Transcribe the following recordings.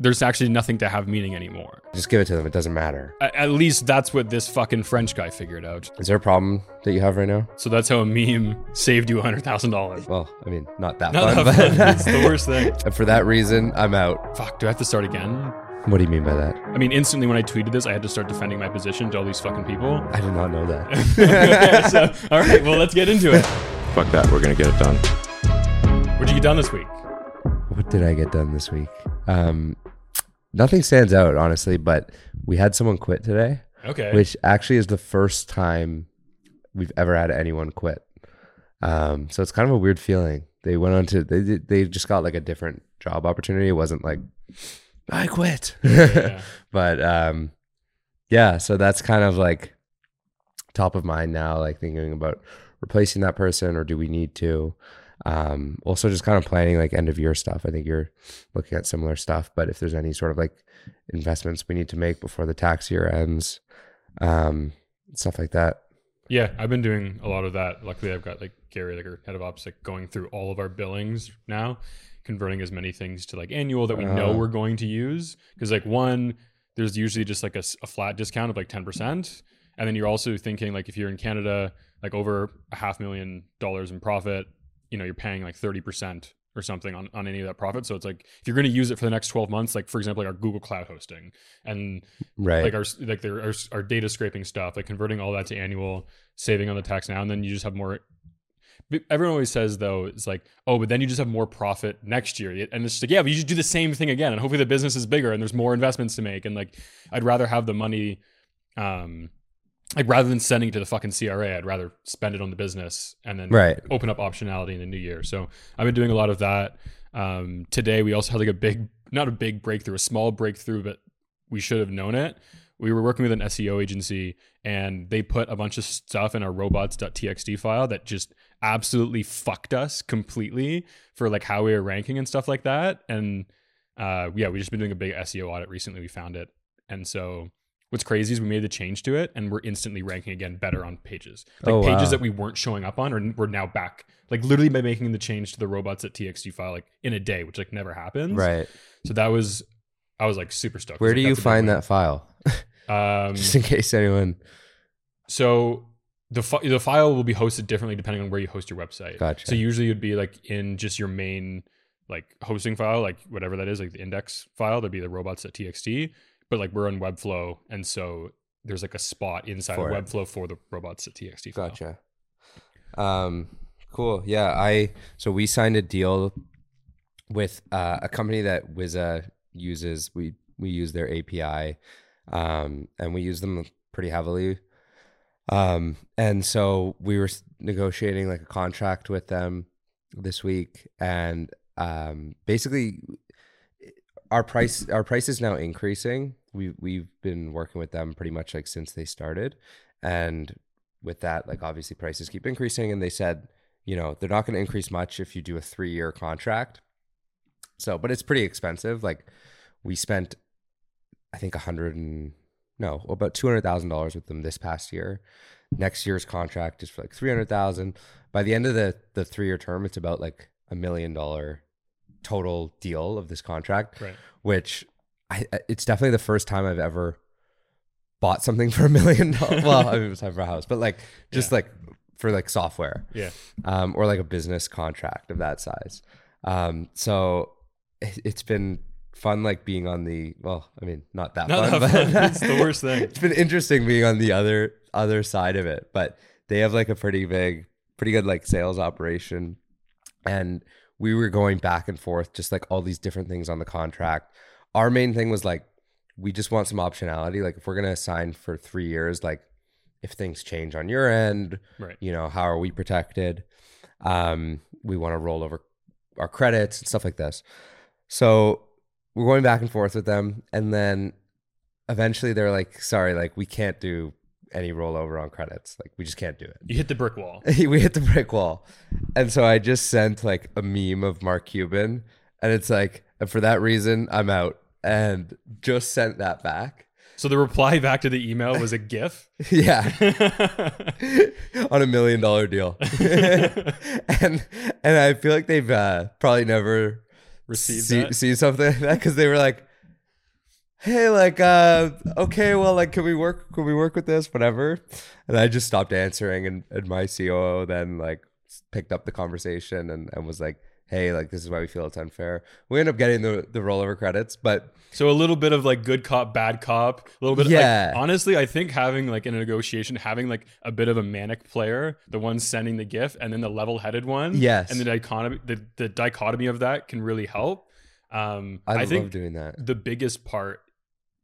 there's actually nothing to have meaning anymore. Just give it to them. It doesn't matter. A- At least that's what this fucking French guy figured out. Is there a problem that you have right now? So that's how a meme saved you hundred thousand dollars. Well, I mean, not that Not fun, that but fun. It's the worst thing. And for that reason, I'm out. Fuck, do I have to start again? What do you mean by that? I mean, instantly when I tweeted this, I had to start defending my position to all these fucking people. I did not know that. So, all right, well, let's get into it. Fuck that. We're gonna get it done. What'd you get done this week? what did I get done this week? Um, nothing stands out, honestly, but we had someone quit today, Okay. which actually is the first time we've ever had anyone quit. Um, so it's kind of a weird feeling. They went on to they they just got like a different job opportunity. It wasn't like I quit. Yeah. but um yeah, so that's kind of like top of mind now, like thinking about replacing that person or do we need to? Um also just kind of planning like end of year stuff. I think you're looking at similar stuff, but if there's any sort of like investments we need to make before the tax year ends, um stuff like that. Yeah, I've been doing a lot of that. Luckily, I've got like Gary, like our head of ops, like going through all of our billings now, converting as many things to like annual that we know Uh. we're going to use. Because like one, there's usually just like a flat discount of like ten percent, and then you're also thinking like if you're in Canada, like over a half million dollars in profit, you know, you're paying like thirty percent or something on, on any of that profit. So it's like if you're going to use it for the next 12 months, like for example, like our Google Cloud hosting and Right. like our like their our, our data scraping stuff, like converting all that to annual, saving on the tax now, and then you just have more. Everyone always says though, it's like, oh, but then you just have more profit next year, and it's just like, yeah, but you just do the same thing again, and hopefully the business is bigger and there's more investments to make, and like, I'd rather have the money, um, like rather than sending it to the fucking CRA, I'd rather spend it on the business and then right. open up optionality in the new year. So I've been doing a lot of that. Um, today we also had like a big, not a big breakthrough, a small breakthrough, but we should have known it. We were working with an SEO agency and they put a bunch of stuff in our robots.txt file that just absolutely fucked us completely for like how we were ranking and stuff like that. And uh, yeah, we just been doing a big SEO audit recently. We found it. And so what's crazy is we made the change to it and we're instantly ranking again better on pages. Like Oh, pages wow. that we weren't showing up on or we're now back like literally by making the change to the robots.txt file like in a day, which like never happens. Right. So that was I was like super stoked. Where Like, do you a big find that file? Um, Just in case anyone so the fi- the file will be hosted differently depending on where you host your website. Gotcha. So usually it'd be like in just your main like hosting file, like whatever that is, like the index file. There'd be the robots.txt, but like we're on Webflow, and so there's like a spot inside For of it. Webflow for the robots.txt file. Gotcha. Um, cool. Yeah, I so we signed a deal with uh, a company that Wiza uses. We we use their API, um, and we use them pretty heavily. Um, and so we were negotiating like a contract with them this week, and um, basically our price our price is now increasing. We we've been working with them pretty much like since they started, and with that, like obviously prices keep increasing, and they said, you know, they're not going to increase much if you do a three year contract. So, but it's pretty expensive. Like we spent, I think a hundred and no, about two hundred thousand dollars with them this past year. Next year's contract is for like three hundred thousand. By the end of the the three year term, it's about like a million dollar total deal of this contract Right. which I, it's definitely the first time I've ever bought something for a million dollars. Well, I mean, it was time for a house, but like just Yeah. like for like software, Yeah. um, or like a business contract of that size. Um, so it, it's been fun, like being on the well, I mean, not that Not fun, that but fun. It's the worst thing. it's been interesting being on the other other side of it. But they have like a pretty big, pretty good like sales operation, and we were going back and forth, just like all these different things on the contract. Our main thing was like, we just want some optionality. Like, if we're gonna sign for three years, like, if things change on your end, Right. you know, how are we protected? Um, we want to roll over our credits and stuff like this. So we're going back and forth with them, and then eventually they're like, "Sorry, like we can't do any rollover on credits. Like we just can't do it." You hit the brick wall. we hit the brick wall. And so I just sent like a meme of Mark Cuban and it's like, and for that reason, I'm out. And just sent that back. So the reply back to the email was a GIF. Yeah. On a million dollar deal. and and I feel like they've uh, probably never Received see, seen something like that because they were like, hey, like, uh, okay, well, like, can we work? Can we work with this? Whatever. And I just stopped answering, and, and my COO then like picked up the conversation and, and was like, hey, like, this is why we feel it's unfair. We end up getting the the rollover credits, but So a little bit of like good cop, bad cop, a little bit. Yeah. Like, honestly, I think having like in a negotiation, having like a bit of a manic player, the one sending the gift, and then the level-headed one, Yes. and the dichotomy, the, the dichotomy of that can really help. Um, I, I, love think doing that. the biggest part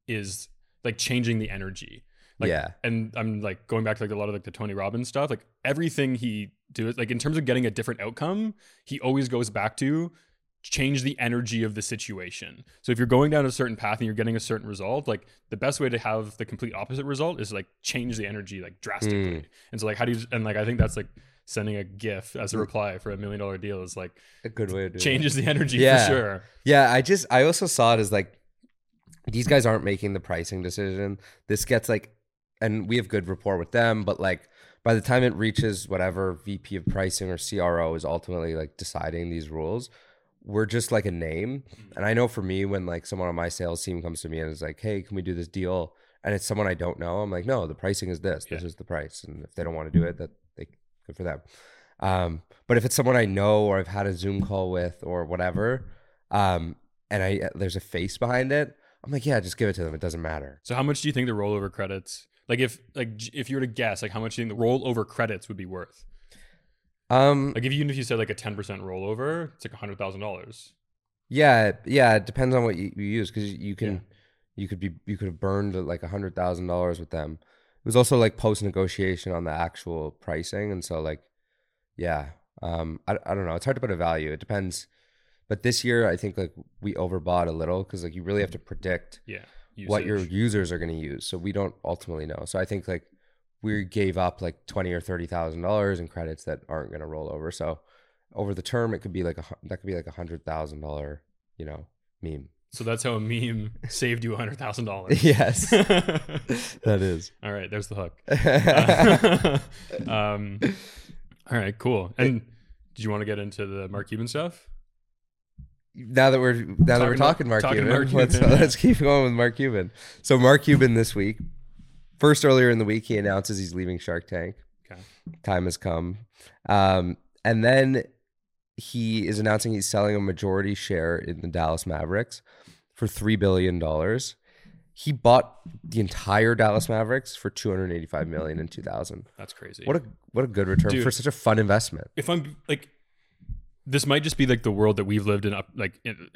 is like changing the energy. Like, Yeah. And I'm like going back to like a lot of like the Tony Robbins stuff. Like everything he do it. like in terms of getting a different outcome, he always goes back to change the energy of the situation. So if you're going down a certain path and you're getting a certain result, like the best way to have the complete opposite result is like change the energy like drastically. Mm. And so like how do you and like I think that's like sending a GIF as a reply for a million dollar deal is like A good way to do it. changes the energy Yeah. for sure. Yeah, I just I also saw it as like these guys aren't making the pricing decision. This gets like and we have good rapport with them, but like by the time it reaches whatever VP of pricing or CRO is ultimately like deciding these rules, we're just like a name. And I know for me when like someone on my sales team comes to me and is like, "Hey, can we do this deal?" and it's someone I don't know, I'm like, "No, the pricing is this. This is the price." And if they don't want to do it, that they good for them. Um, but if it's someone I know or I've had a Zoom call with or whatever, um, and I there's a face behind it, I'm like, yeah, just give it to them. It doesn't matter. So how much do you think the rollover credits? Like if like if you were to guess, like how much do you think the rollover credits would be worth? Um, Like if even if you said like a ten percent rollover, it's like a hundred thousand dollars. yeah, yeah, it depends on what you, you use because you can, Yeah. you could be, you could have burned like a hundred thousand dollars with them. It was also like post negotiation on the actual pricing, and so like, yeah, um, I, I don't know. It's hard to put a value. It depends. But this year, I think like we overbought a little because like you really have to predict Yeah. What your users are going to use. So we don't ultimately know. So I think like we gave up like twenty or thirty thousand dollars in credits that aren't going to roll over. So over the term, it could be like a that could be like a hundred thousand dollar, you know, meme. So that's how a meme saved you a hundred thousand dollars. yes, that is. All right, there's the hook. um, all right, cool. And did you want to get into the Mark Cuban stuff? Now that we're now that we're Talking talking Mark talking Cuban, Mark let's, yeah. let's keep going with Mark Cuban. So Mark Cuban this week, first earlier in the week, he announces he's leaving Shark Tank. Okay. time has come. Um, and then he is announcing he's selling a majority share in the Dallas Mavericks for three billion dollars. He bought the entire Dallas Mavericks for two hundred eighty-five million in two thousand. That's crazy. What a what a good return Dude. for such a fun investment. if I'm like, this might just be like the world that we've lived in, up like in,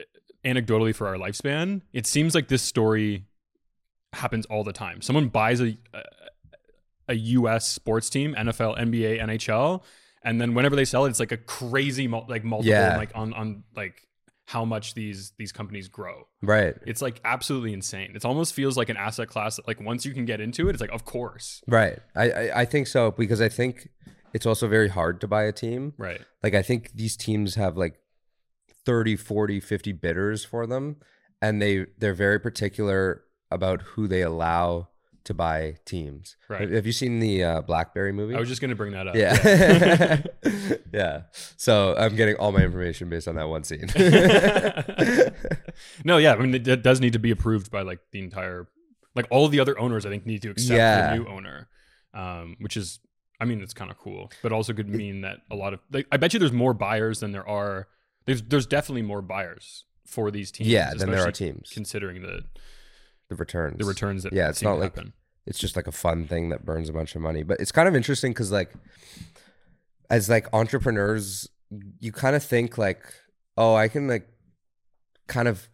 anecdotally for our lifespan. It seems like this story happens all the time. Someone buys a a, a U.S. sports team, NFL, NBA, NHL, and then whenever they sell it, it's like a crazy mul- like multiple Yeah. like on on like how much these these companies grow. Right, It's like absolutely insane. It almost feels like an asset class that like once you can get into it, it's like of course, right. I, I I think so because I think it's also very hard to buy a team. right? like i think these teams have like 30 40 50 bidders for them and they they're very particular about who they allow to buy teams Right. have you seen the uh, blackberry movie I was just gonna bring that up. yeah yeah so i'm getting all my information based on that one scene no, yeah, I mean it, it does need to be approved by like the entire, like all the other owners. I think need to accept Yeah. the new owner, um, which is, I mean, it's kind of cool, but also could mean that a lot of, like, I bet you there's more buyers than there are. There's there's definitely more buyers for these teams. yeah then there are teams considering the the returns the returns that Yeah, it's not like- happen. it's just like a fun thing that burns a bunch of money but it's kind of interesting because like as like entrepreneurs you kind of think like oh i can like kind of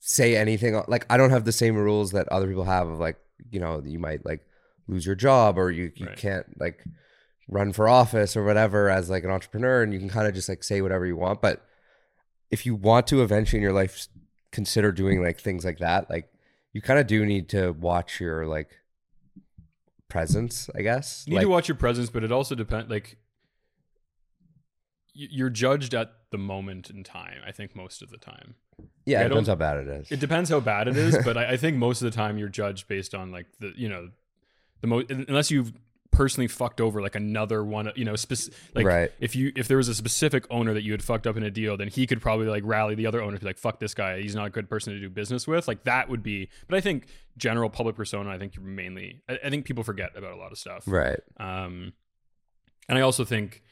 say anything like i don't have the same rules that other people have of like you know you might like lose your job or you, you Right. can't like run for office or whatever as like an entrepreneur and you can kind of just like say whatever you want but if you want to eventually in your life consider doing like things like that like you kind of do need to watch your like presence i guess You need like, to watch your presence, but it also depends. Like you're judged at the moment in time. I think most of the time. yeah I it depends how bad it is It depends how bad it is, but I, I think most of the time you're judged based on like the you know the most unless you've personally fucked over like another one, you know, spec- like Right. if you if there was a specific owner that you had fucked up in a deal, then he could probably like rally the other owners, be like, "Fuck this guy, he's not a good person to do business with." Like that would be. But I think general public persona, I think you're mainly. I, I think people forget about a lot of stuff. Right. Um, and I also think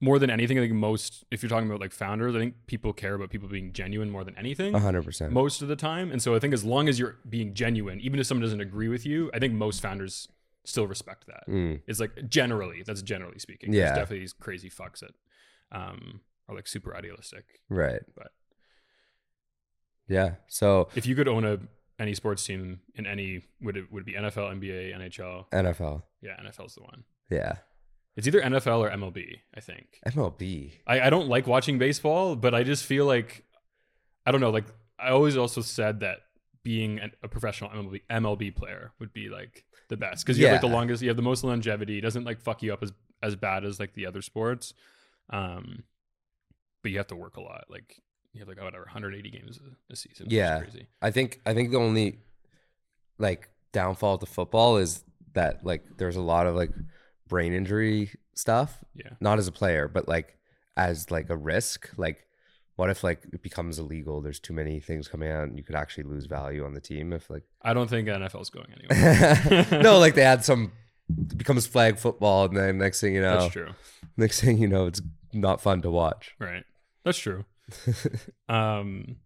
more than anything, I think most, if you're talking about like founders, I think people care about people being genuine more than anything A hundred percent. most of the time. And so I think as long as you're being genuine, even if someone doesn't agree with you, I think most founders still respect that. Mm. It's like generally, that's generally speaking. Yeah. There's definitely these crazy fucks that um, are like super idealistic. Right. But- Yeah. So If you could own a any sports team in any, would it would it be NFL, NBA, NHL? NFL. Yeah, NFL's the one. Yeah. It's either NFL or MLB, I think. MLB. I, I don't like watching baseball, but I just feel like I don't know. Like I always also said that being a professional MLB MLB player would be like the best because you have like the longest, you have the most longevity. It doesn't like fuck you up as as bad as like the other sports. Um, but you have to work a lot. Like you have like oh, whatever 180 games a, a season. Yeah. crazy. I think I think the only like downfall to football is that like there's a lot of like brain injury stuff. Yeah. Not as a player, but like as like a risk. Like what if like it becomes illegal? There's too many things coming out and you could actually lose value on the team if like I don't think NFL's going anywhere. No, like they had some it becomes flag football and then next thing you know That's true. next thing you know it's not fun to watch. Right. That's true. um,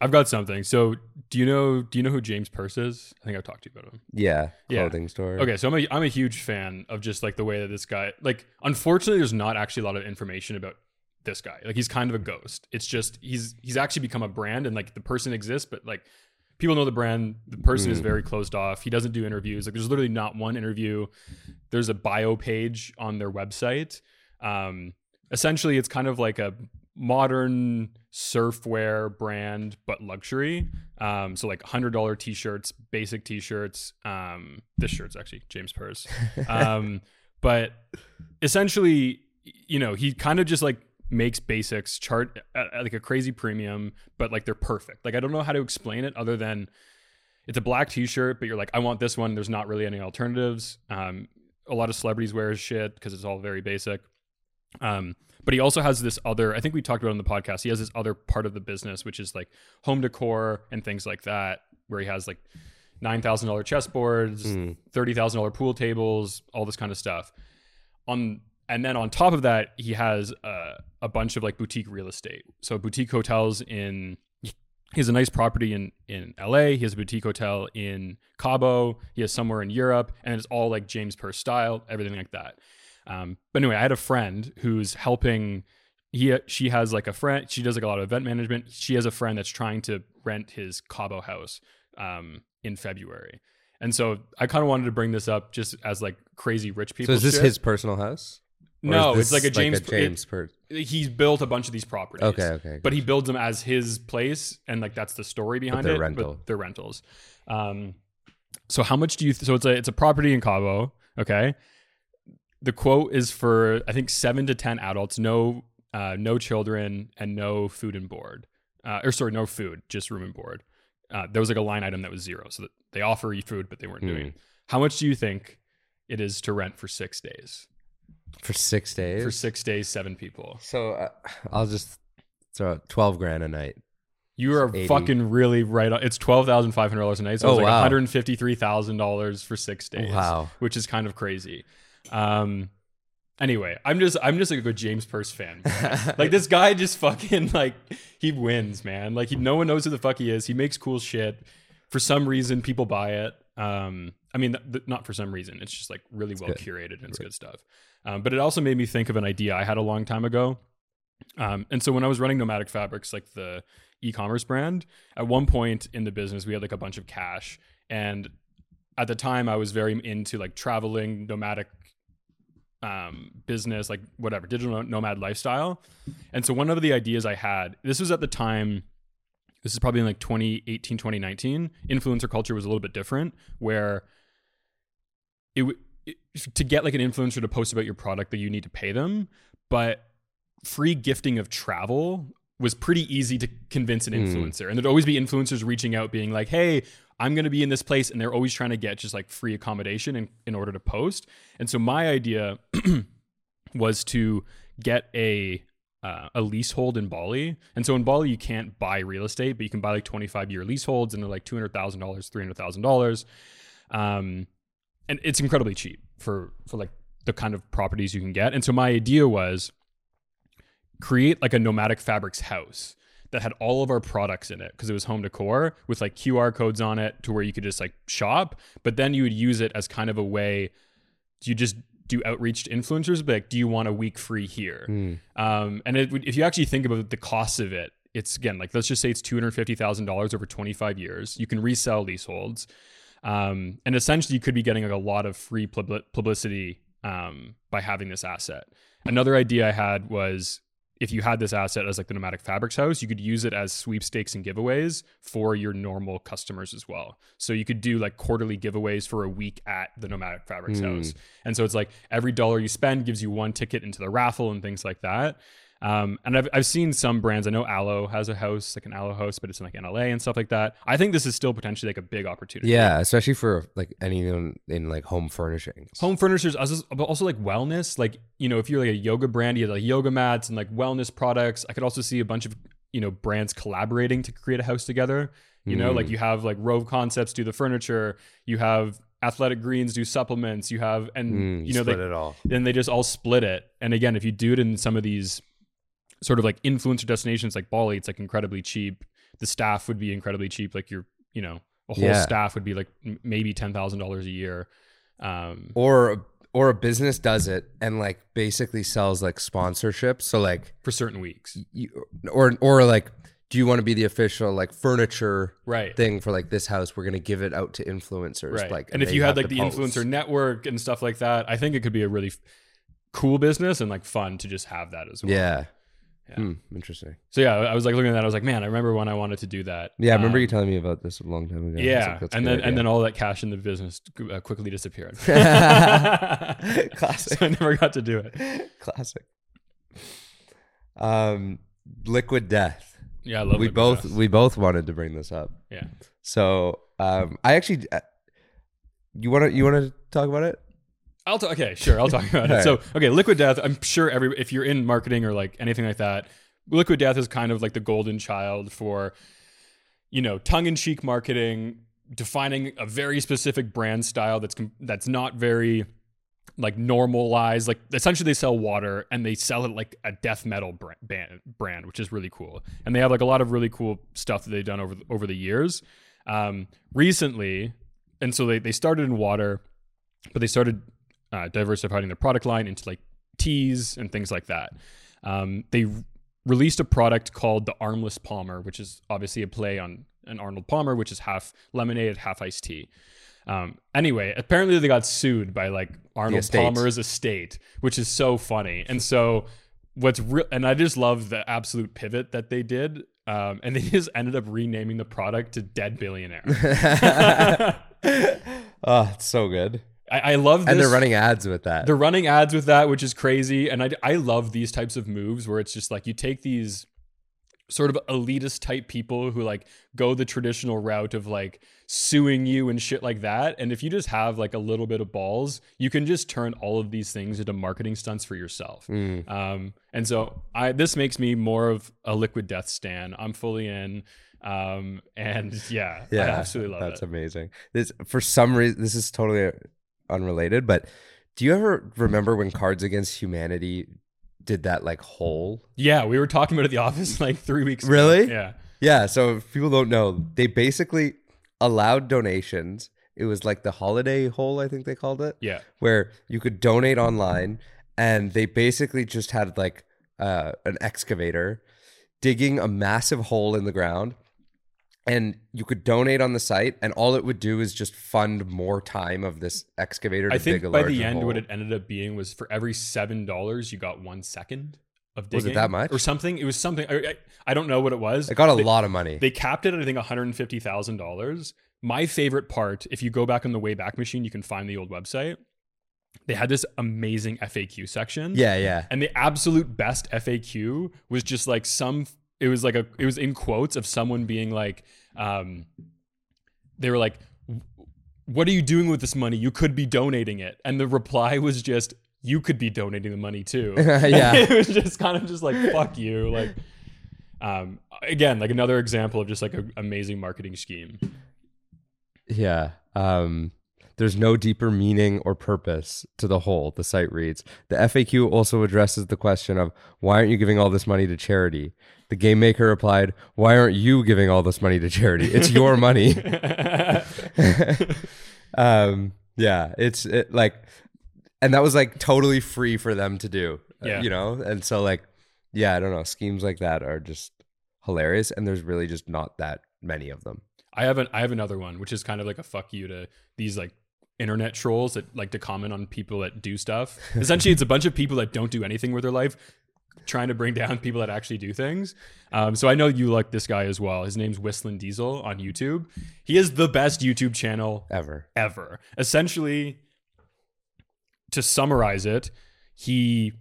I've got something. So, do you know? Do you know who James Perse is? I think I've talked to you about him. Yeah. Yeah. Clothing store. Okay, so I'm a I'm a huge fan of just like the way that this guy. Like, unfortunately, there's not actually a lot of information about this guy. Like, he's kind of a ghost. It's just he's he's actually become a brand, and like the person exists, but like people know the brand. The person is Mm. very closed off. He doesn't do interviews. Like, there's literally not one interview. There's a bio page on their website. Um, essentially, it's kind of like a modern surfwear brand, but luxury. Um, so like hundred dollar t-shirts, basic t-shirts. Um, this shirt's actually James Perse. Um, but essentially, you know, he kind of just like makes basics chart at, at like a crazy premium, but like they're perfect. Like I don't know how to explain it other than it's a black t-shirt, but you're like, I want this one. There's not really any alternatives. Um, a lot of celebrities wear his shit because it's all very basic. Um, but he also has this other, I think we talked about on the podcast. He has this other part of the business, which is like home decor and things like that, where he has like $9,000 chessboards, Mm. $30,000 pool tables, all this kind of stuff. On, and then on top of that, he has uh, a bunch of like boutique real estate. So boutique hotels in, he has a nice property in, in LA. He has a boutique hotel in Cabo. He has somewhere in Europe and it's all like James Perse style, everything like that. Um, but anyway, I had a friend who's helping. He she has like a friend. She does like a lot of event management. She has a friend that's trying to rent his Cabo house um, in February, and so I kind of wanted to bring this up just as like crazy rich people. So is this shit. his personal house? Or No, it's like a James. James per- he's built a bunch of these properties. Okay, okay. But he builds them as his place, and like that's the story behind they're it. rental. But they're rentals. Um, so how much do you? Th- so it's a it's a property in Cabo. Okay. The quote is for I think seven to ten adults, no uh, no children, and no food and board. Uh, or sorry, no food, just room and board. Uh, there was like a line item that was zero, so that they offer you food, but they weren't doing. Hmm. How much do you think it is to rent for six days? For six days. For six days, seven people. So uh, I'll just throw out twelve grand a night. You are 80. fucking really right. On, it's twelve thousand five hundred dollars a night. So Oh, it's like wow. one hundred fifty three thousand dollars for six days. Wow. which is kind of crazy. Um, anyway, I'm just I'm just like a good James Perse fan. like this guy just fucking like he wins, man. Like he, no one knows who the fuck he is. He makes cool shit. For some reason, people buy it. Um, I mean, th- th- not for some reason. It's just like really well good. curated and it's good stuff. Um, but it also made me think of an idea I had a long time ago. Um, and so when I was running Nomadic Fabrics, like the e-commerce brand, at one point in the business, we had like a bunch of cash, and at the time, I was very into like traveling, nomadic um, business, like whatever, digital nomad lifestyle. And so one of the ideas I had, this was at the time, this is probably in like 2018, 2019, influencer culture was a little bit different where it, it to get like an influencer to post about your product that you need to pay them, but free gifting of travel was pretty easy to convince an Mm. influencer. And there'd always be influencers reaching out being like, "Hey, I'm going to be in this place, and they're always trying to get just like free accommodation in, in order to post. And so my idea was to get a uh, a leasehold in Bali. And so in Bali, you can't buy real estate, but you can buy like 25 year leaseholds, and they're like two hundred thousand dollars, three hundred thousand dollars, um, and it's incredibly cheap for for like the kind of properties you can get. And so my idea was create like a nomadic fabrics house that had all of our products in it because it was home decor with like QR codes on it to where you could just like shop, but then you would use it as kind of a way you just do outreach to influencers, but like, do you want a week free here? Mm. Um, and it, if you actually think about the cost of it, it's again like let's just say it's two hundred fifty thousand dollars over twenty five years. You can resell leaseholds, um, and essentially you could be getting like a lot of free publi- publicity um, by having this asset. Another idea I had was if you had this asset as like the nomadic fabrics house, you could use it as sweepstakes and giveaways for your normal customers as well. So you could do like quarterly giveaways for a week at the nomadic fabrics Hmm. house. And so it's like every dollar you spend gives you one ticket into the raffle and things like that. Um, and I've, I've seen some brands. I know Alo has a house, like an Alo house, but it's in like NLA and stuff like that. I think this is still potentially like a big opportunity. Yeah, especially for like anyone in like home furnishings. home furnishers but also like wellness like you know if you're like a yoga brand you have like yoga mats and like wellness products i could also see a bunch of you know brands collaborating to create a house together you know Mm. like you have like rove concepts do the furniture you have athletic greens do supplements you have and Mm, you know split they, it all. then they just all split it and again if you do it in some of these sort of like influencer destinations like bali it's like incredibly cheap the staff would be incredibly cheap like your you know a whole Yeah. staff would be like m- maybe $10000 a year um Or or a business does it and like basically sells like sponsorship. So like for certain weeks you, or or like do you want to be the official like furniture right thing for like this house? We're gonna give it out to influencers. right Like, and if you had like the post. influencer network and stuff like that i think it could be a really f- cool business and like fun to just have that as well yeah. Yeah. Hmm, interesting. so yeah i was like looking at that i was like man i remember when i wanted to do that Yeah, I remember Um, you telling me about this a long time ago. Yeah like, and then idea. and then all that cash in the business uh, quickly disappeared Classic. so i never got to do it Classic. Um, liquid death. yeah i love we both Death. we both wanted to bring this up. yeah So, um, I actually, uh, you want to you want to talk about it? I'll talk. Okay, sure. I'll talk about it. All So, okay, Liquid Death. I'm sure every if you're in marketing or like anything like that, Liquid Death is kind of like the golden child for, you know, tongue-in-cheek marketing, defining a very specific brand style that's com- that's not very like normalized. Like essentially, they sell water and they sell it like a death metal brand, brand, which is really cool. And they have like a lot of really cool stuff that they've done over over the years. Um, recently, and so they they started in water, but they started uh, diversifying their product line into like teas and things like that. Um, they released a product called the Armless Palmer, which is obviously a play on an Arnold Palmer, which is half lemonade, half iced tea. Um, anyway, apparently they got sued by like Arnold estate. Palmer's estate, which is so funny. And so what's real, and I just love the absolute pivot that they did. Um, and they just ended up renaming the product to Dead Billionaire. oh, it's so good. I, I love this. And they're running ads with that. They're running ads with that, which is crazy. And I, I love these types of moves where it's just like you take these sort of elitist type people who like go the traditional route of like suing you and shit like that. And if you just have like a little bit of balls, you can just turn all of these things into marketing stunts for yourself. Mm. Um, and so I this makes me more of a liquid death stan. I'm fully in. Um, and yeah, Yeah, I absolutely love that's it. amazing. This for some reason this is totally unrelated, but do you ever remember when Cards Against Humanity did that like hole? Yeah, we were talking about it at the office like three weeks ago. Really? Yeah. Yeah, so if people don't know, they basically allowed donations. It was like the holiday hole, I think they called it, Yeah. where you could donate online, and they basically just had like uh, an excavator digging a massive hole in the ground, and you could donate on the site, and all it would do is just fund more time of this excavator. To I think by the end, what it ended up being was for every seven dollars, you got one second of digging. Was it that much? or something? It was something. I, I, I don't know what it was. it got a They- lot of money. They capped it at I think one hundred and fifty thousand dollars. My favorite part, if you go back on the Wayback Machine, you can find the old website. They had this amazing FAQ section. yeah, yeah. And the absolute best FAQ was just like some it was like a it was in quotes of someone being like um they were like, "What are you doing with this money? You could be donating it." And the reply was just, "You could be donating the money too." Yeah. it was just kind of just like, "Fuck you!" Like, um, again, like another example of just like an amazing marketing scheme. Yeah. Um, there's no deeper meaning or purpose to the whole, the site reads. The FAQ also addresses the question of why aren't you giving all this money to charity? The game maker replied, Why aren't you giving all this money to charity? It's your money. um, yeah, it's it, like, and that was like totally free for them to do, uh, Yeah. you know? And so, like, yeah, I don't know. Schemes like that are just hilarious. And there's really just not that many of them. I have an I have another one, which is kind of like a fuck you to these like internet trolls that like to comment on people that do stuff. Essentially, it's a bunch of people that don't do anything with their life, trying to bring down people that actually do things. Um, so I know you like this guy as well. His name's Whistling Diesel on YouTube. He is the best YouTube channel Ever. ever. Essentially, to summarize it, he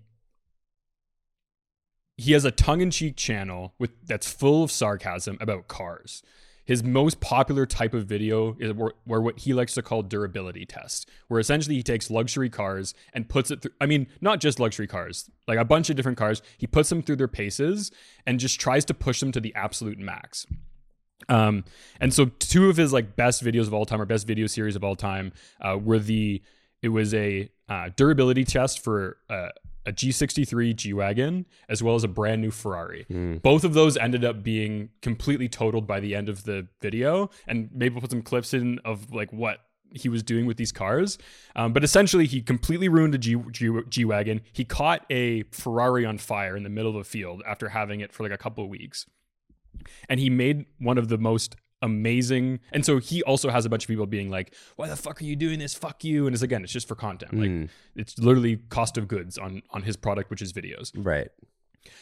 he has a tongue-in-cheek channel with that's full of sarcasm about cars. His most popular type of video is where, where what he likes to call durability tests, where essentially he takes luxury cars and puts it through. I mean, not just luxury cars, like a bunch of different cars. He puts them through their paces and just tries to push them to the absolute max. Um, and so two of his like best videos of all time or best video series of all time uh, were the it was a uh, durability test for uh, a G63 G wagon as well as a brand new Ferrari. Both of those ended up being completely totaled by the end of the video, and maybe we'll put some clips in of like what he was doing with these cars. Um, but essentially, he completely ruined a G, G, G wagon. He caught a Ferrari on fire in the middle of a field after having it for like a couple of weeks and he made one of the most amazing. And so he also has a bunch of people being like why the fuck are you doing this? Fuck you. And it's again it's just for content. Like mm. it's literally cost of goods on on his product which is videos. Right.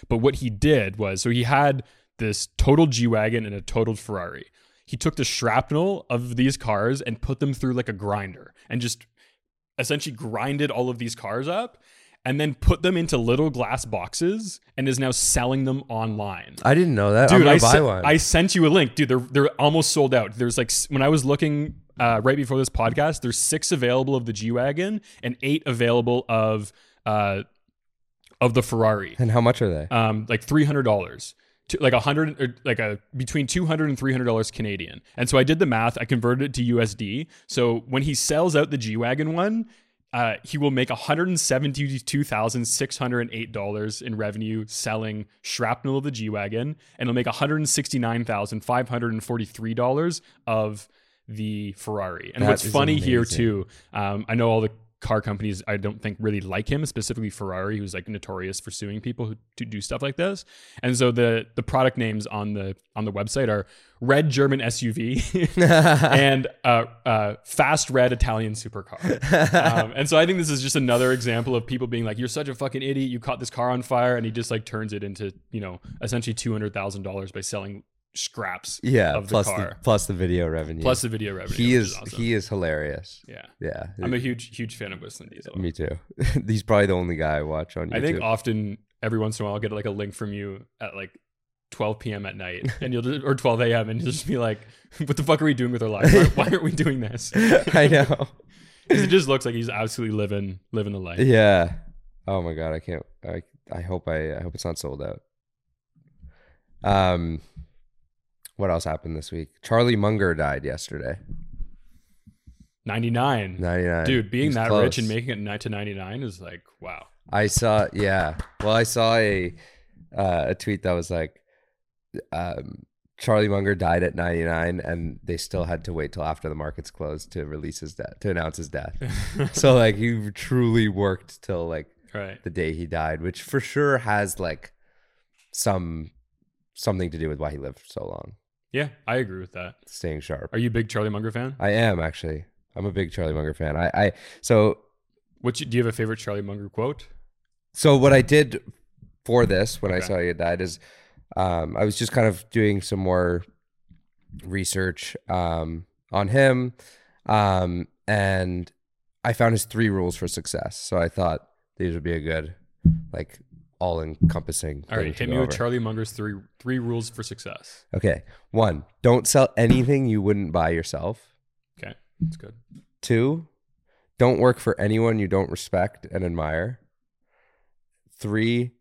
but what he did was so he had this total g-wagon and a totaled ferrari. He took the shrapnel of these cars and put them through like a grinder and just essentially grinded all of these cars up and then put them into little glass boxes and is now selling them online I didn't know that. Dude, I, buy se- one. I sent you a link, dude. They're they're almost sold out. There's like when I was looking uh, right before this podcast, there's six available of the G wagon and eight available of uh of the Ferrari. and how much are they? Um, like three hundred dollars. To, like a hundred or like a between 200 and 300 dollars canadian and so i did the math i converted it to usd so when he sells out the g-wagon one uh, he will make $172,608 in revenue selling shrapnel of the G Wagon, and he'll make $169,543 of the Ferrari. And That what's funny here, too, um, I know all the car companies I don't think really like him, specifically Ferrari, who's like notorious for suing people who to do stuff like this. And so the the product names on the on the website are red German SUV and uh, uh, fast red Italian supercar. Um, and so I think this is just another example of people being like, "You're such a fucking idiot! You caught this car on fire," and he just like turns it into you know essentially two hundred thousand dollars by selling scraps yeah. of the Plus car the plus the video revenue. plus the video revenue. he which is awesome. he is hilarious. yeah. Yeah. I'm a huge huge fan of Whistling Diesel. Me too. He's probably the only guy I watch on YouTube. I think often every once in a while I'll get like a link from you at like 12 p.m. at night, and you'll just, or 12 a.m. and you'll just be like, "What the fuck are we doing with our lives? Why, why aren't we doing this?" I know. it just looks like he's absolutely living living the life. Yeah. Oh my god, I can't. I I hope I I hope it's not sold out. Um, what else happened this week? Charlie Munger died yesterday. 99. Ninety nine. Dude, being He's that close. rich and making it ni- to 99 is like, wow. I saw. Yeah. Well, I saw a uh, a tweet that was like, um, Charlie Munger died at ninety nine, and they still had to wait till after the markets closed to release his death to announce his death. so like he truly worked till like right. the day he died, which for sure has like some something to do with why he lived so long, Yeah, I agree with that. staying sharp. Are you a big Charlie Munger fan? I am actually. I'm a big Charlie Munger fan. I, I so Which do you have a favorite Charlie Munger quote? so what I did for this when I saw he had died is um, I was just kind of doing some more research um, on him, um, and I found his three rules for success. So I thought these would be a good like all encompassing. All right, hit me with Charlie Munger's three three rules for success. Okay, one, don't sell anything you wouldn't buy yourself. Okay, that's good. Two, don't work for anyone you don't respect and admire. Three,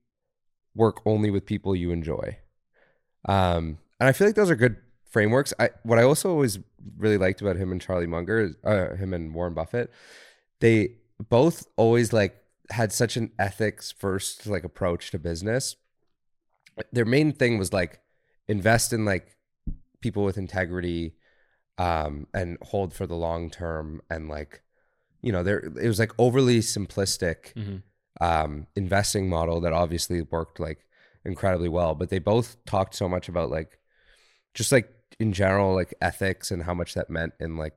work only with people you enjoy. Um, and I feel like those are good frameworks. I what I also always really liked about him and Charlie Munger, uh, him and Warren Buffett, they both always like had such an ethics first like approach to business. Their main thing was like invest in like people with integrity um and hold for the long term and like you know there it was like overly simplistic Mm-hmm. um investing model that obviously worked like incredibly well but they both talked so much about like just like in general like ethics and how much that meant in like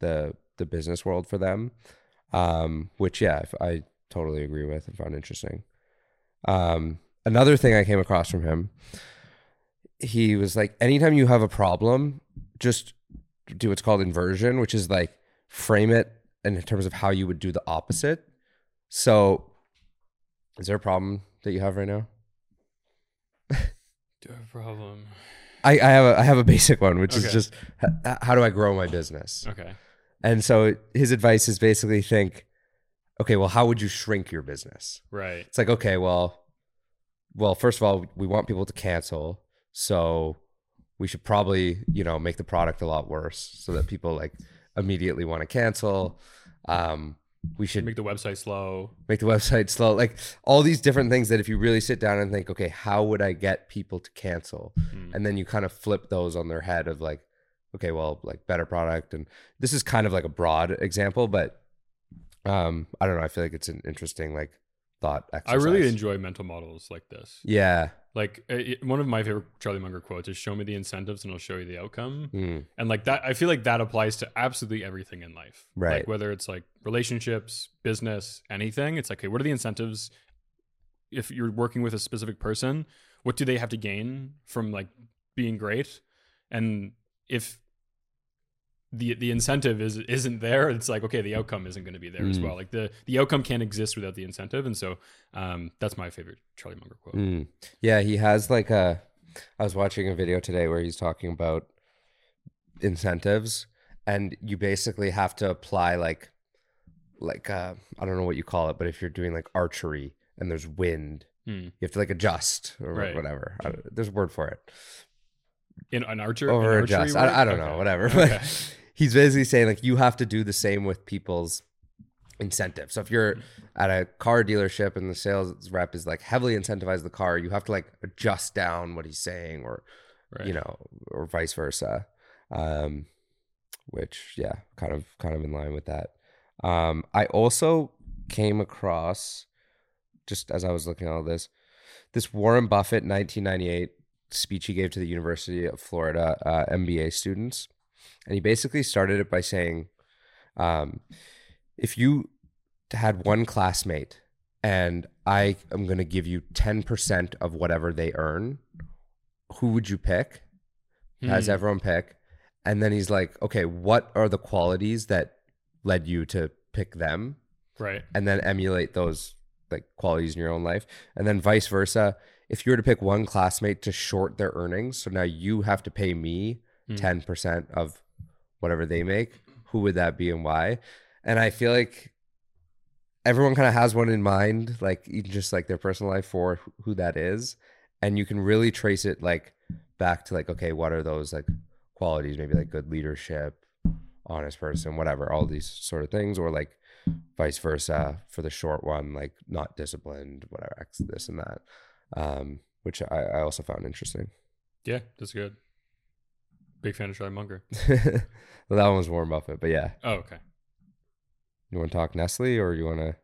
the the business world for them um which yeah if- i totally agree with and found interesting um another thing i came across from him he was like anytime you have a problem just do what's called inversion which is like frame it in terms of how you would do the opposite so is there a problem that you have right now Do I have a problem? I, I have a I have a basic one, which is just how do I grow my business? Okay. And so his advice is basically think, okay, well, how would you shrink your business? Right. It's like, okay, well, well, first of all, we want people to cancel, so we should probably, you know, make the product a lot worse so that people like immediately want to cancel. Um, we should Make the website slow. make the website slow like all these different things that if you really sit down and think okay how would i get people to cancel Mm. and then you kind of flip those on their head of like okay well like better product and this is kind of like a broad example but um i don't know i feel like it's an interesting like thought exercise. I really enjoy mental models like this. yeah Like it, one of my favorite Charlie Munger quotes is "Show me the incentives, and I'll show you the outcome." Mm, And like that, I feel like that applies to absolutely everything in life. Right. Like whether it's like relationships, business, anything. It's like, okay, what are the incentives? If you're working with a specific person, what do they have to gain from like being great? And if the the incentive is isn't there, it's like okay, the outcome isn't going to be there as Mm. well. Like the the outcome can't exist without the incentive, and so um, that's my favorite Charlie Munger quote. mm. yeah he has like a i was watching a video today where he's talking about incentives and you basically have to apply like like uh i don't know what you call it but if you're doing like archery and there's wind Hmm. you have to like adjust or Right. whatever I there's a word for it In an archer, over an archery adjust? I, I don't Okay. know whatever Okay. He's basically saying like you have to do the same with people's incentives so if you're at a car dealership and the sales rep is like heavily incentivized the car you have to like adjust down what he's saying or Right. you know, or vice versa. Um, which yeah, kind of kind of in line with that. Um, I also came across just as I was looking at all this, this Warren Buffett 1998 speech he gave to the University of Florida uh, MBA students, and he basically started it by saying, um, if you had one classmate and I am going to give you 10% of whatever they earn, who would you pick? Has Hmm. everyone pick? And then he's like, okay, what are the qualities that led you to pick them? right. And then emulate those like qualities in your own life. And then vice versa. If you were to pick one classmate to short their earnings, so now you have to pay me Hmm. 10% of whatever they make, who would that be and why? And I feel like everyone kind of has one in mind, like even just like their personal life for who that is. And you can really trace it like back to like, okay, what are those like qualities? Maybe like good leadership, honest person, whatever, all these sort of things, or like vice versa for the short one, like not disciplined, whatever, X, this and that. Um, which I, I also found interesting. Yeah, that's good. Big fan of Charlie Munger. well, that one was Warren Buffett, but yeah. Oh, okay. You want to talk Nestle or you want to?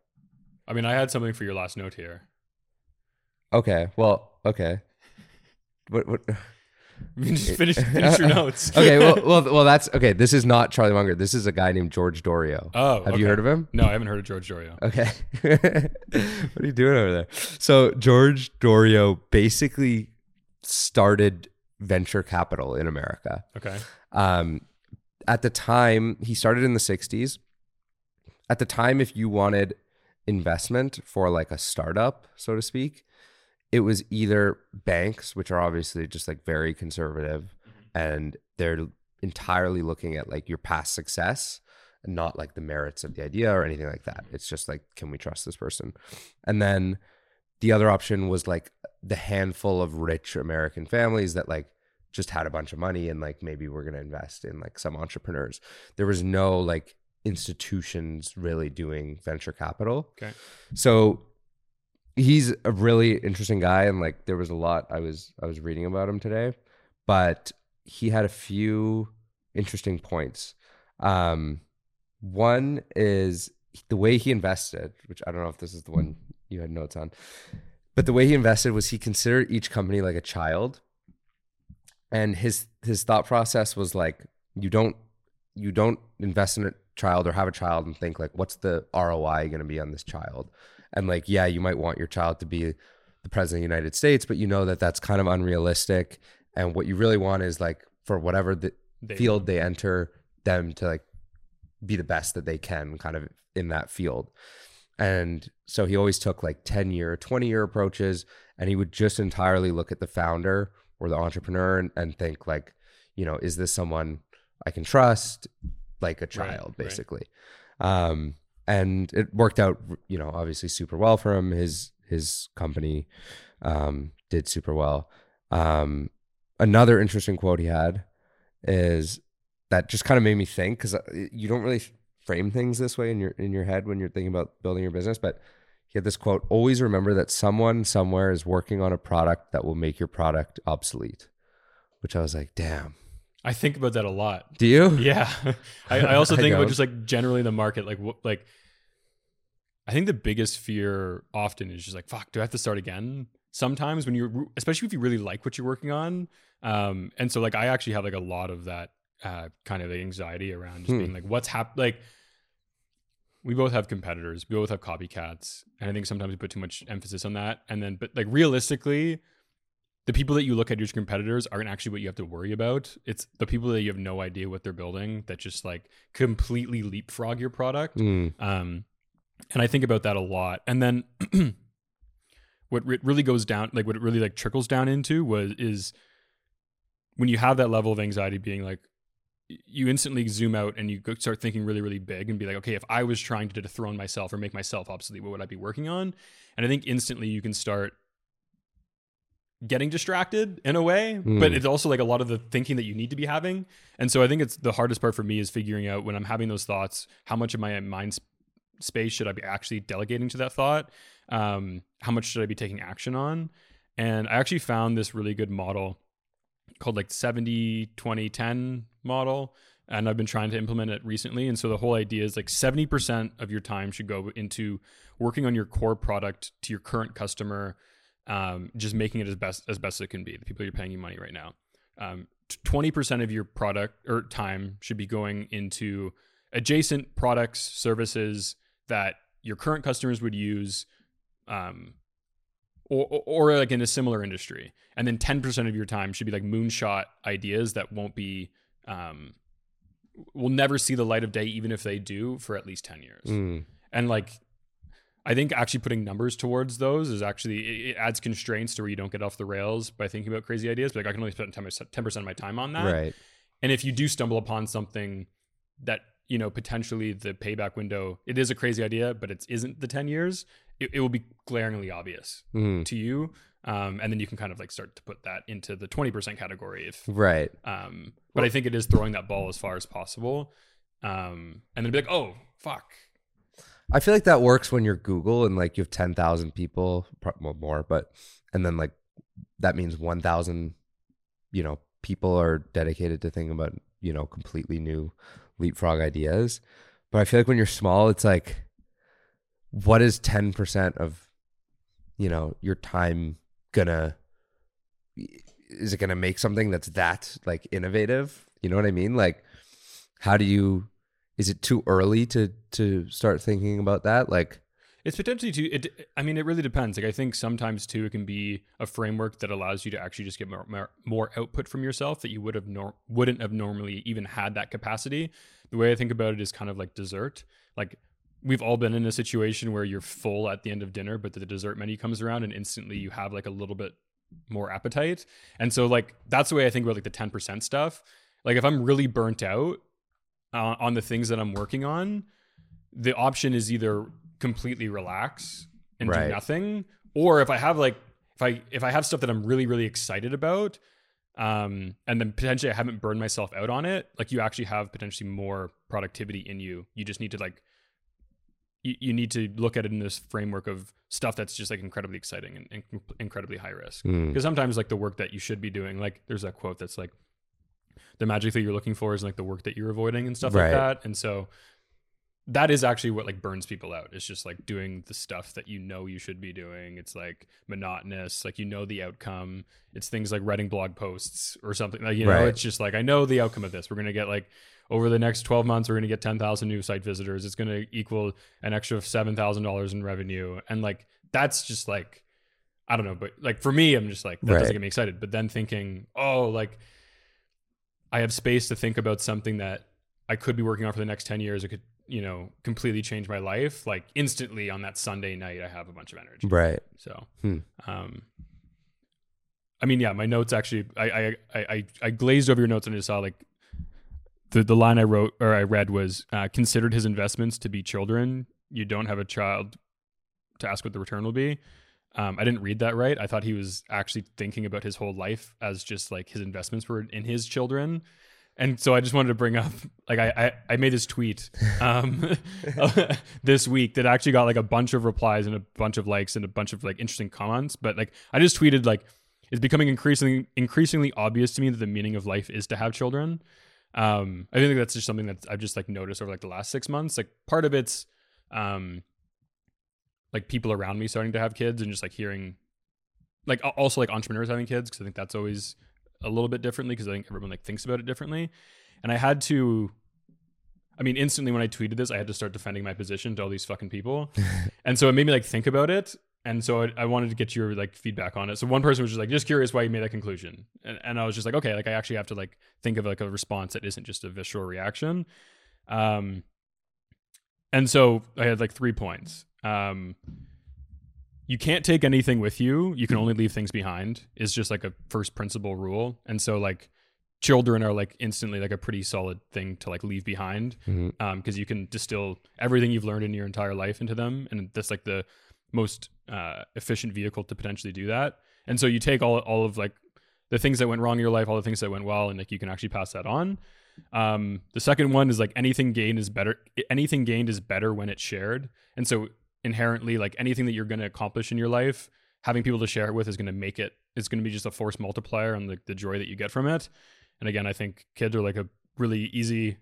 I mean, I had something for your last note here. Okay, well, okay. What? What? I mean, just finish, finish your notes. okay, well, well, well. That's okay. This is not Charlie Munger. This is a guy named George Doriot. oh, Have you heard of him? No, I haven't heard of George Doriot. Okay. what are you doing over there? So George Doriot basically started venture capital in America. Okay. Um, at the time, he started in the 60s. At the time, if you wanted investment for like a startup, so to speak, it was either banks, which are obviously just like very conservative, and they're entirely looking at like your past success and not like the merits of the idea or anything like that. It's just like, can we trust this person? And then the other option was like the handful of rich American families that like just had a bunch of money and like maybe we're going to invest in like some entrepreneurs. There was no like institutions really doing venture capital. Okay. So he's a really interesting guy and like there was a lot I was I was reading about him today, but he had a few interesting points. Um one is the way he invested, which I don't know if this is the one you had notes on, but the way he invested was he considered each company like a child, and his his thought process was like you don't you don't invest in a child or have a child and think like what's the ROI going to be on this child, and like yeah you might want your child to be the president of the United States, but you know that that's kind of unrealistic, and what you really want is like for whatever the They- field they enter them to like be the best that they can kind of in that field. And so he always took like 10 year, 20 year approaches and he would just entirely look at the founder or the entrepreneur and, and think like, you know, is this someone I can trust like a child right. basically. Um and it worked out, you know, obviously super well for him. His his company um did super well. Um another interesting quote he had is that just kind of made me think because you don't really frame things this way in your in your head when you're thinking about building your business. But he had this quote: "Always remember that someone somewhere is working on a product that will make your product obsolete." Which I was like, "Damn." I think about that a lot. Do you? Yeah. I, I also I think about just like generally the market, like what, like, I think the biggest fear often is just like, fuck, do I have to start again? Sometimes when you're, especially if you really like what you're working on. Um, and so like, I actually have like a lot of that, uh, kind of anxiety around just Hmm. being like, what's hap like, we both have competitors, we both have copycats. And I think sometimes we put too much emphasis on that. And then, but like realistically, the people that you look at as competitors aren't actually what you have to worry about. It's the people that you have no idea what they're building that just like completely leapfrog your product. Mm, Um, and I think about that a lot. And then what it really goes down, like what it really like trickles down into was is when you have that level of anxiety, being like, you instantly zoom out and you go start thinking really, really big and be like, okay, if I was trying to dethrone myself or make myself obsolete, what would I be working on? And I think instantly you can start getting distracted in a way, but Mm. it's also like a lot of the thinking that you need to be having. And so I think it's the hardest part for me is figuring out when I'm having those thoughts, how much of my mind space should I be actually delegating to that thought? Um, how much should I be taking action on? And I actually found this really good model called like 70 20 10 model and I've been trying to implement it recently and so the whole idea is like 70% of your time should go into working on your core product to your current customer um, just making it as best as best it can be. The people you're paying you money right now. Um, 20% of your product or time should be going into adjacent products services that your current customers would use um, or, or, or like in a similar industry. And then 10% of your time should be like moonshot ideas that won't be um, will never see the light of day even if they do for at least 10 years. Mm, and like i think actually putting numbers towards those is actually it, it adds constraints to where you don't get off the rails by thinking about crazy ideas but like i can only spend 10%, 10% of my time on that. Right. and if you do stumble upon something that you know potentially the payback window it is a crazy idea but it isn't the 10 years it, it will be glaringly obvious Mm, to you um, and then you can kind of like start to put that into the 20% category if right. um, but i think it is throwing that ball as far as possible um, and then be like oh fuck I feel like that works when you're Google and like you have 10,000 people, well, more, but, and then like that means 1,000, you know, people are dedicated to thinking about, you know, completely new leapfrog ideas. But I feel like when you're small, it's like, what is 10% of, you know, your time gonna, is it gonna make something that's that like innovative? You know what I mean? Like, how do you, is it too early to to start thinking about that like It's potentially too. It, I mean, it really depends. Like, I think sometimes too, it can be a framework that allows you to actually just get more more, more output from yourself that you would have nor- wouldn't have normally even had that capacity. The way I think about it is kind of like dessert. Like, we've all been in a situation where you're full at the end of dinner, but the dessert menu comes around and instantly you have like a little bit more appetite. And so like that's the way I think about like the 10% stuff. Like if I'm really burnt out uh, on the things that I'm working on, the option is either completely relax and Right. do nothing, or if I have like if I if I have stuff that I'm really really excited about, um, and then potentially I haven't burned myself out on it, like you actually have potentially more productivity in you. You just need to like you, you need to look at it in this framework of stuff that's just like incredibly exciting and, and incredibly high risk. Mm. Because sometimes like the work that you should be doing, like there's that quote that's like the magic that you're looking for is like the work that you're avoiding and stuff Right. like that. And so that is actually what like burns people out. It's just like doing the stuff that you know you should be doing. It's like monotonous, like you know the outcome. It's things like writing blog posts or something. Like you know, Right. it's just like I know the outcome of this. We're gonna get like over the next 12 months, we're gonna get 10,000 new site visitors. It's gonna equal an extra seven thousand dollars in revenue, and like that's just like I don't know, but like for me, I'm just like that Right. doesn't get me excited. But then thinking, oh, like I have space to think about something that I could be working on for the next 10 years. It could, you know, completely change my life. Like instantly on that Sunday night, I have a bunch of energy. Right. So, Hmm. um, I mean, yeah, my notes actually, I, I, I, I, glazed over your notes and I just saw like the, the line I wrote or I read was uh, considered his investments to be children. You don't have a child to ask what the return will be. Um, I didn't read that right. I thought he was actually thinking about his whole life as just like his investments were in his children. And so I just wanted to bring up, like, I I, I made this tweet um, this week that actually got like a bunch of replies and a bunch of likes and a bunch of like interesting comments. But like, I just tweeted like, it's becoming increasingly increasingly obvious to me that the meaning of life is to have children. Um, I think that's just something that I've just like noticed over like the last six months. Like, part of it's um, like people around me starting to have kids and just like hearing like also like entrepreneurs having kids because I think that's always a little bit differently because I think everyone like thinks about it differently. And I had to I mean instantly when I tweeted this I had to start defending my position to all these fucking people. and so it made me like think about it and so I, I wanted to get your like feedback on it. So one person was just like just curious why you made that conclusion. And, and I was just like okay, like I actually have to like think of like a response that isn't just a visceral reaction. Um and so I had like three points. Um, you can't take anything with you. You can only leave things behind. Is just like a first principle rule. And so like children are like instantly like a pretty solid thing to like leave behind because you can distill everything you've learned in your entire life into them, and that's like the most uh, efficient vehicle to potentially do that. And so you take all all of like the things that went wrong in your life, all the things that went well, and like you can actually pass that on. Um, the second one is like anything gained is better. Anything gained is better when it's shared, and so inherently, like anything that you're going to accomplish in your life, having people to share it with is going to make it. It's going to be just a force multiplier on the the joy that you get from it. And again, I think kids are like a really easy,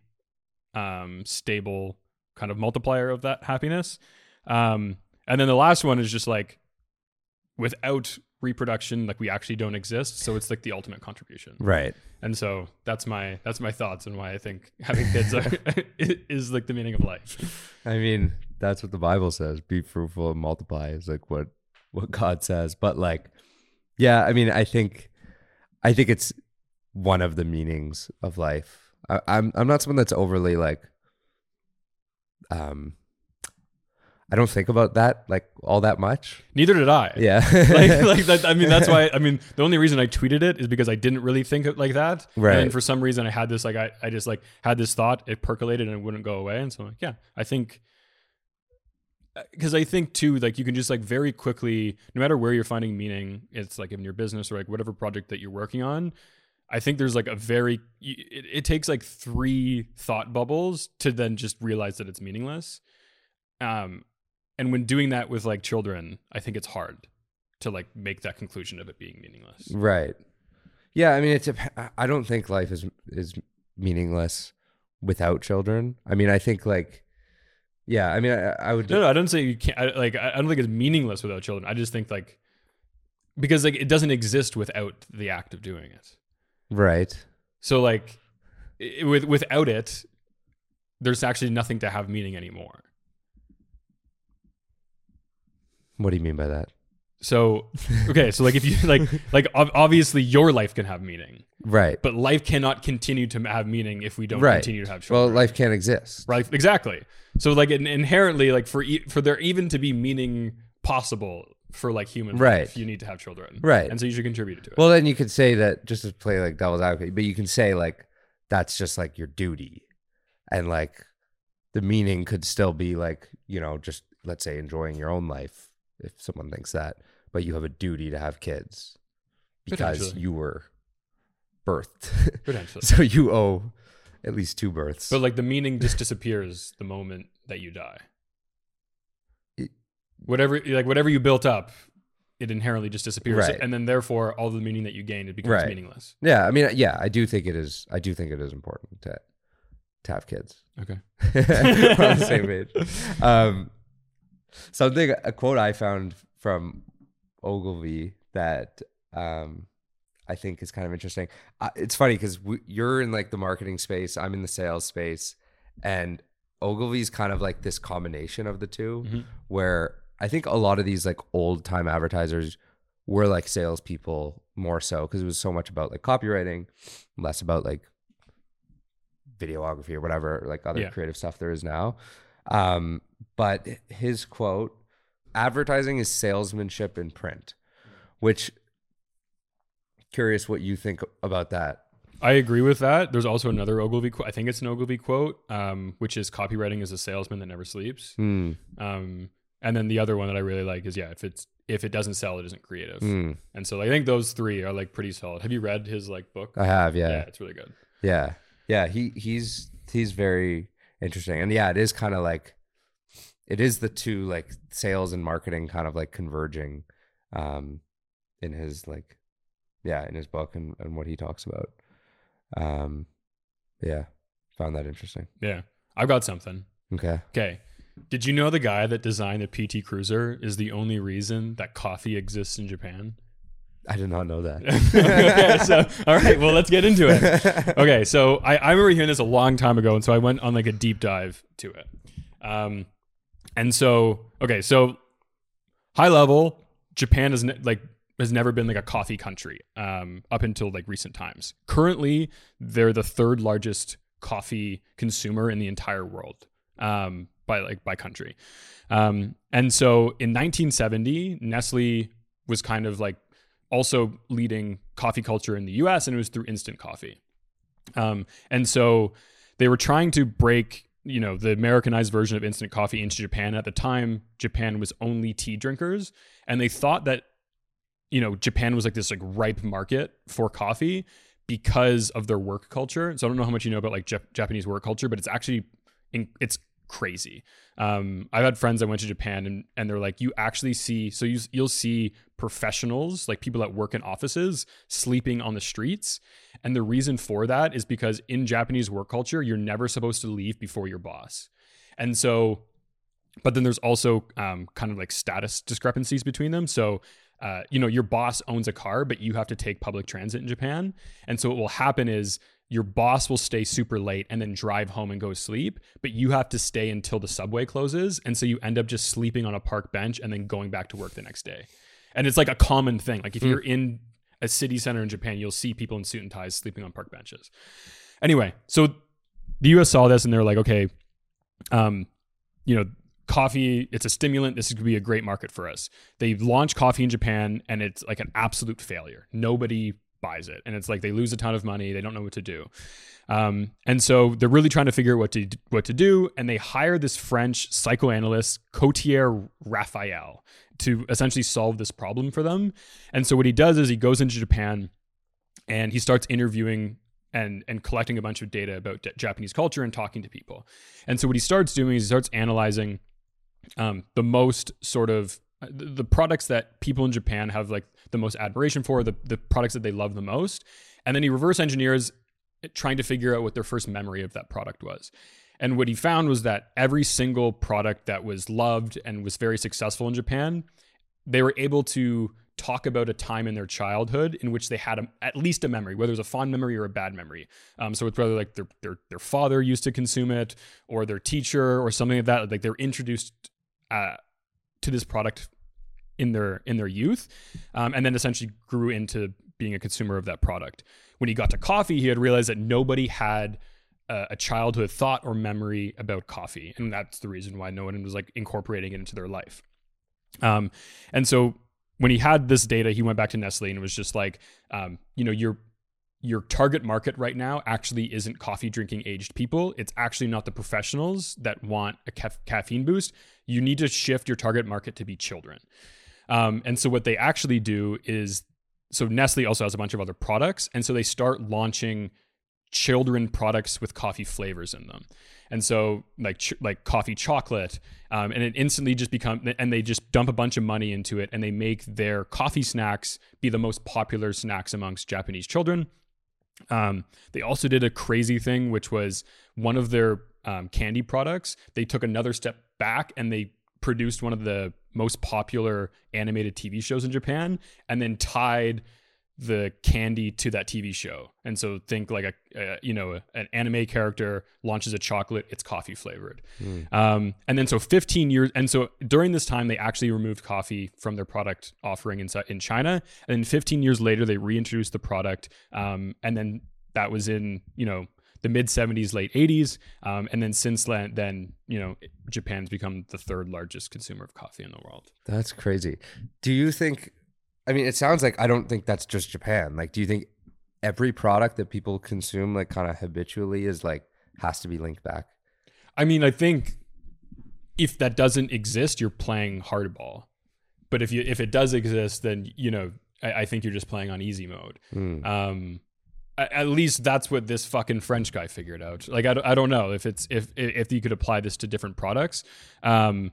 um, stable kind of multiplier of that happiness. Um, and then the last one is just like without reproduction, like we actually don't exist. So it's like the ultimate contribution. Right. And so that's my that's my thoughts and why I think having kids are, is like the meaning of life. I mean, that's what the Bible says. Be fruitful and multiply is like what what God says. But like, yeah, I mean, I think I think it's one of the meanings of life. I, I'm I'm not someone that's overly like um I don't think about that like all that much. Neither did I. Yeah. like, like that, I mean, that's why. I mean, the only reason I tweeted it is because I didn't really think it like that. Right. And for some reason, I had this like I, I just like had this thought. It percolated and it wouldn't go away. And so I'm like, yeah, I think because I think too, like you can just like very quickly, no matter where you're finding meaning, it's like in your business or like whatever project that you're working on. I think there's like a very it, it takes like three thought bubbles to then just realize that it's meaningless. Um, and when doing that with like children, I think it's hard to like make that conclusion of it being meaningless. Right. Yeah, I mean it's a, I don't think life is is meaningless without children. I mean, I think like yeah, I mean I, I would No, no, I don't say you can't. I, like, I don't think it's meaningless without children. I just think like because like it doesn't exist without the act of doing it. right. So like i with without it, there's actually nothing to have meaning anymore. What do you mean by that? So okay, so like if you like like obviously your life can have meaning, Right. but life cannot continue to have meaning if we don't right. continue to have children. well, life can't exist. right? Exactly. So like inherently, like for e- for there even to be meaning possible for like human Right. life, you need to have children, Right. And so you should contribute to it. Well, then you could say that just to play like devil's advocate, but you can say like that's just like your duty, and like the meaning could still be like you know just let's say enjoying your own life if someone thinks that, but you have a duty to have kids because you were birthed, Potentially. so you owe at least two births. But like the meaning just disappears the moment that you die. It- Whatever like whatever you built up, it inherently just disappears. Right. And then therefore all the meaning that you gained it becomes Right. meaningless. yeah, I mean, yeah, I do think it is. I do think it is important to to have kids. Okay. We're on the same page. Um, something a quote I found from Ogilvy that um, I think is kind of interesting. Uh, it's funny because you're in like the marketing space, I'm in the sales space, and Ogilvy's kind of like this combination of the 2 Mhm. where I think a lot of these like old time advertisers were like salespeople more so because it was so much about like copywriting, less about like videography or whatever like other Yeah. creative stuff there is now. Um, but his quote, advertising is salesmanship in print, which curious what you think about that. I agree with that. There's also another Ogilvy quote. I think it's an Ogilvy quote, um, which is copywriting is a salesman that never sleeps. Hmm. Um, and then the other one that I really like is yeah, if it's if it doesn't sell, it isn't creative. Hmm. And so I think those three are like pretty solid. Have you read his like book? I have, yeah, yeah. it's really good. Yeah. Yeah. He he's he's very interesting. And yeah, it is kind of like it is the two like sales and marketing kind of like converging um in his like yeah, in his book and, and what he talks about. Um yeah. Found that interesting. Yeah, I've got something. Okay. Okay. Did you know the guy that designed the PT Cruiser is the only reason that coffee exists in Japan? I did not know that. okay, so all right, well let's get into it. Okay, so I, I remember hearing this a long time ago, and so I went on like a deep dive to it. Um, and so okay, so high level, Japan is ne- like has never been like a coffee country um, up until like recent times. Currently, they're the third largest coffee consumer in the entire world um, by like by country. Um, and so in 1970, Nestle was kind of like also leading coffee culture in the US, and it was through instant coffee. Um, and so they were trying to break, you know, the Americanized version of instant coffee into Japan. At the time, Japan was only tea drinkers, and they thought that, you know, Japan was like this like ripe market for coffee because of their work culture. So I don't know how much you know about like Jap- Japanese work culture, but it's actually in, it's crazy. Um, I've had friends that went to Japan and, and they're like, you actually see, so you, you'll see professionals, like people that work in offices, sleeping on the streets. And the reason for that is because in Japanese work culture, you're never supposed to leave before your boss. And so, but then there's also um, kind of like status discrepancies between them. So, uh, you know, your boss owns a car, but you have to take public transit in Japan. And so, what will happen is your boss will stay super late and then drive home and go sleep, but you have to stay until the subway closes. And so, you end up just sleeping on a park bench and then going back to work the next day. And it's like a common thing. Like, if you're in a city center in Japan, you'll see people in suit and ties sleeping on park benches. Anyway, so the US saw this and they're like, okay, um, you know, coffee, it's a stimulant. This could be a great market for us. They launched coffee in Japan and it's like an absolute failure. Nobody buys it. And it's like they lose a ton of money. They don't know what to do. Um, and so they're really trying to figure out what to what to do. And they hire this French psychoanalyst, Clotaire Rapaille, to essentially solve this problem for them. And so what he does is he goes into Japan and he starts interviewing and and collecting a bunch of data about J- Japanese culture and talking to people. And so what he starts doing is he starts analyzing um, the most sort of the, the products that people in Japan have like the most admiration for, the the products that they love the most, and then he reverse engineers trying to figure out what their first memory of that product was. And what he found was that every single product that was loved and was very successful in Japan, they were able to talk about a time in their childhood in which they had a, at least a memory, whether it was a fond memory or a bad memory. Um, so it's whether like their, their their father used to consume it, or their teacher, or something like that. Like they're introduced uh, to this product in their in their youth, um, and then essentially grew into being a consumer of that product. When he got to coffee, he had realized that nobody had a, childhood thought or memory about coffee, and that's the reason why no one was like incorporating it into their life. Um, and so when he had this data, he went back to Nestle and was just like, um, you know, your your target market right now actually isn't coffee drinking aged people. It's actually not the professionals that want a ca- caffeine boost. You need to shift your target market to be children. Um, and so what they actually do is, so Nestle also has a bunch of other products, and so they start launching children products with coffee flavors in them. And so like ch- like coffee chocolate um, and it instantly just become and they just dump a bunch of money into it and they make their coffee snacks be the most popular snacks amongst japanese children. Um, they also did a crazy thing which was one of their um, candy products they took another step back and they produced one of the most popular animated tv shows in japan and then tied the candy to that TV show. And so think like a, a you know an anime character launches a chocolate, it's coffee flavored. Mm. Um, and then so 15 years, and so during this time they actually removed coffee from their product offering in in China. And then 15 years later they reintroduced the product, um, and then that was in you know the mid 70s, late 80s, um, and then since then, then you know Japan's become the third largest consumer of coffee in the world. That's crazy. Do you think I mean, it sounds like I don't think that's just Japan. Like, do you think every product that people consume, like, kind of habitually, is like has to be linked back? I mean, I think if that doesn't exist, you're playing hardball. But if you if it does exist, then you know I, I think you're just playing on easy mode. Mm. Um, at least that's what this fucking French guy figured out. Like I, I don't know if it's if if you could apply this to different products. Um,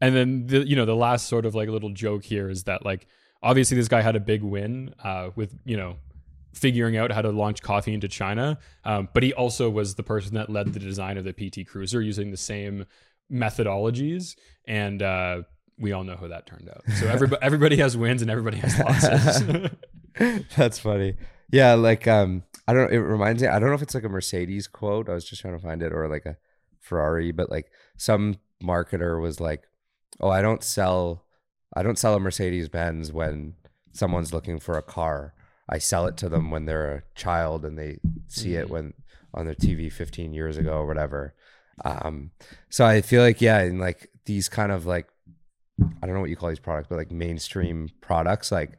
and then the you know the last sort of like little joke here is that like obviously this guy had a big win uh, with you know figuring out how to launch coffee into China. Um, but he also was the person that led the design of the PT Cruiser using the same methodologies, and uh, we all know how that turned out. So everybody everybody has wins and everybody has losses. That's funny. Yeah, like um, I don't. It reminds me. I don't know if it's like a Mercedes quote. I was just trying to find it, or like a Ferrari, but like some marketer was like, "Oh, I don't sell I don't sell a Mercedes Benz when someone's looking for a car. I sell it to them when they're a child and they see it when on their TV 15 years ago or whatever. Um, so I feel like yeah, in like these kind of like I don't know what you call these products, but like mainstream products, like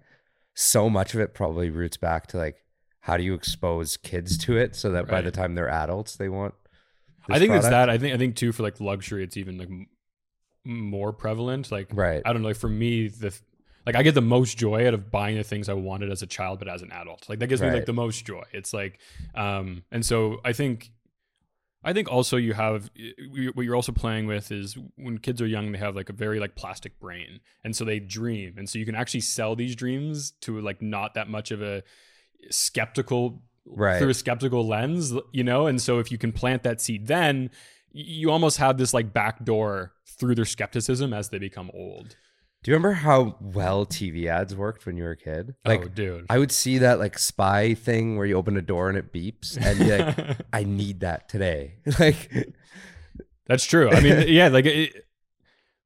so much of it probably roots back to like how do you expose kids to it so that right. by the time they're adults they want. I think product? it's that. I think I think too for like luxury, it's even like more prevalent. Like, right. I don't know. Like for me, the like I get the most joy out of buying the things I wanted as a child, but as an adult, like that gives right. me like the most joy. It's like, um, and so I think, I think also you have what you're also playing with is when kids are young, they have like a very like plastic brain, and so they dream, and so you can actually sell these dreams to like not that much of a skeptical right through a skeptical lens, you know, and so if you can plant that seed, then you almost have this like backdoor through their skepticism as they become old. Do you remember how well TV ads worked when you were a kid? Oh, like, oh, dude, I would see that like spy thing where you open a door and it beeps, and you're like, I need that today. like, that's true. I mean, yeah, like it,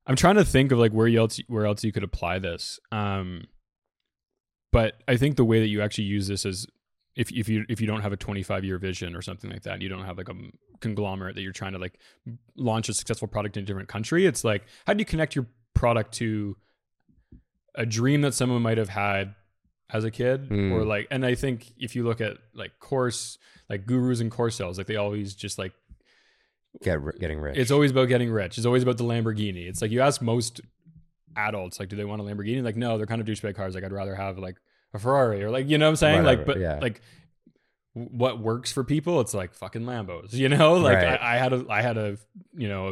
I'm trying to think of like where else where else you could apply this. Um, but I think the way that you actually use this is if if you if you don't have a 25 year vision or something like that, you don't have like a conglomerate that you're trying to like launch a successful product in a different country. It's like how do you connect your product to a dream that someone might have had as a kid mm. or like and I think if you look at like course like gurus and course sales like they always just like get getting rich. It's always about getting rich. It's always about the Lamborghini. It's like you ask most adults like do they want a Lamborghini? Like no, they're kind of douchebag cars. Like I'd rather have like a Ferrari or like you know what I'm saying Whatever, like but yeah. like what works for people it's like fucking Lambos you know like right. I, I, had a I had a you know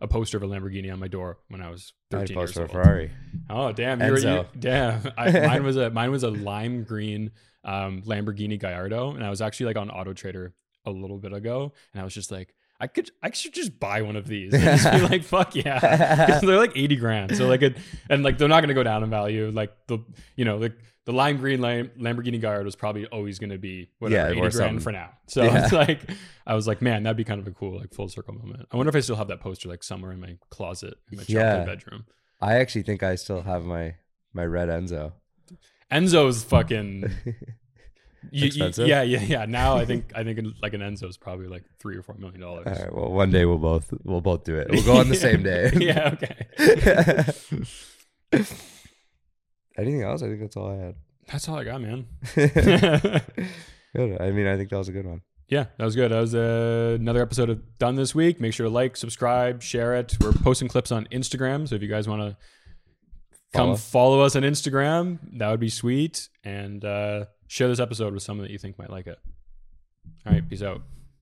a, a, poster of a Lamborghini on my door when I was 13 I years old. Ferrari oh damn you you, damn I, mine was a mine was a lime green um, Lamborghini Gallardo and I was actually like on Auto Trader a little bit ago and I was just like I could I should just buy one of these and just be like fuck yeah they're like 80 grand so like it and like they're not gonna go down in value like the you know like the lime green Lam- Lamborghini Gallardo was probably always going to be whatever yeah, 80 grand for now. So yeah. it's like I was like, man, that'd be kind of a cool like full circle moment. I wonder if I still have that poster like somewhere in my closet in my yeah. bedroom. I actually think I still have my my red Enzo. Enzo's fucking. you- you- Expensive? yeah, yeah, yeah. Now I think I think like an Enzo is probably like three or four million dollars. All right. Well, one day we'll both we'll both do it. We'll go on the same day. yeah. Okay. Anything else? I think that's all I had. That's all I got, man. Good. I mean, I think that was a good one. yeah, that was good. That was uh, another episode of Done This Week. Make sure to like, subscribe, share it. We're posting clips on Instagram. So if you guys want to come Follow. follow us on Instagram, that would be sweet. And uh, share this episode with someone that you think might like it. All right. Peace out.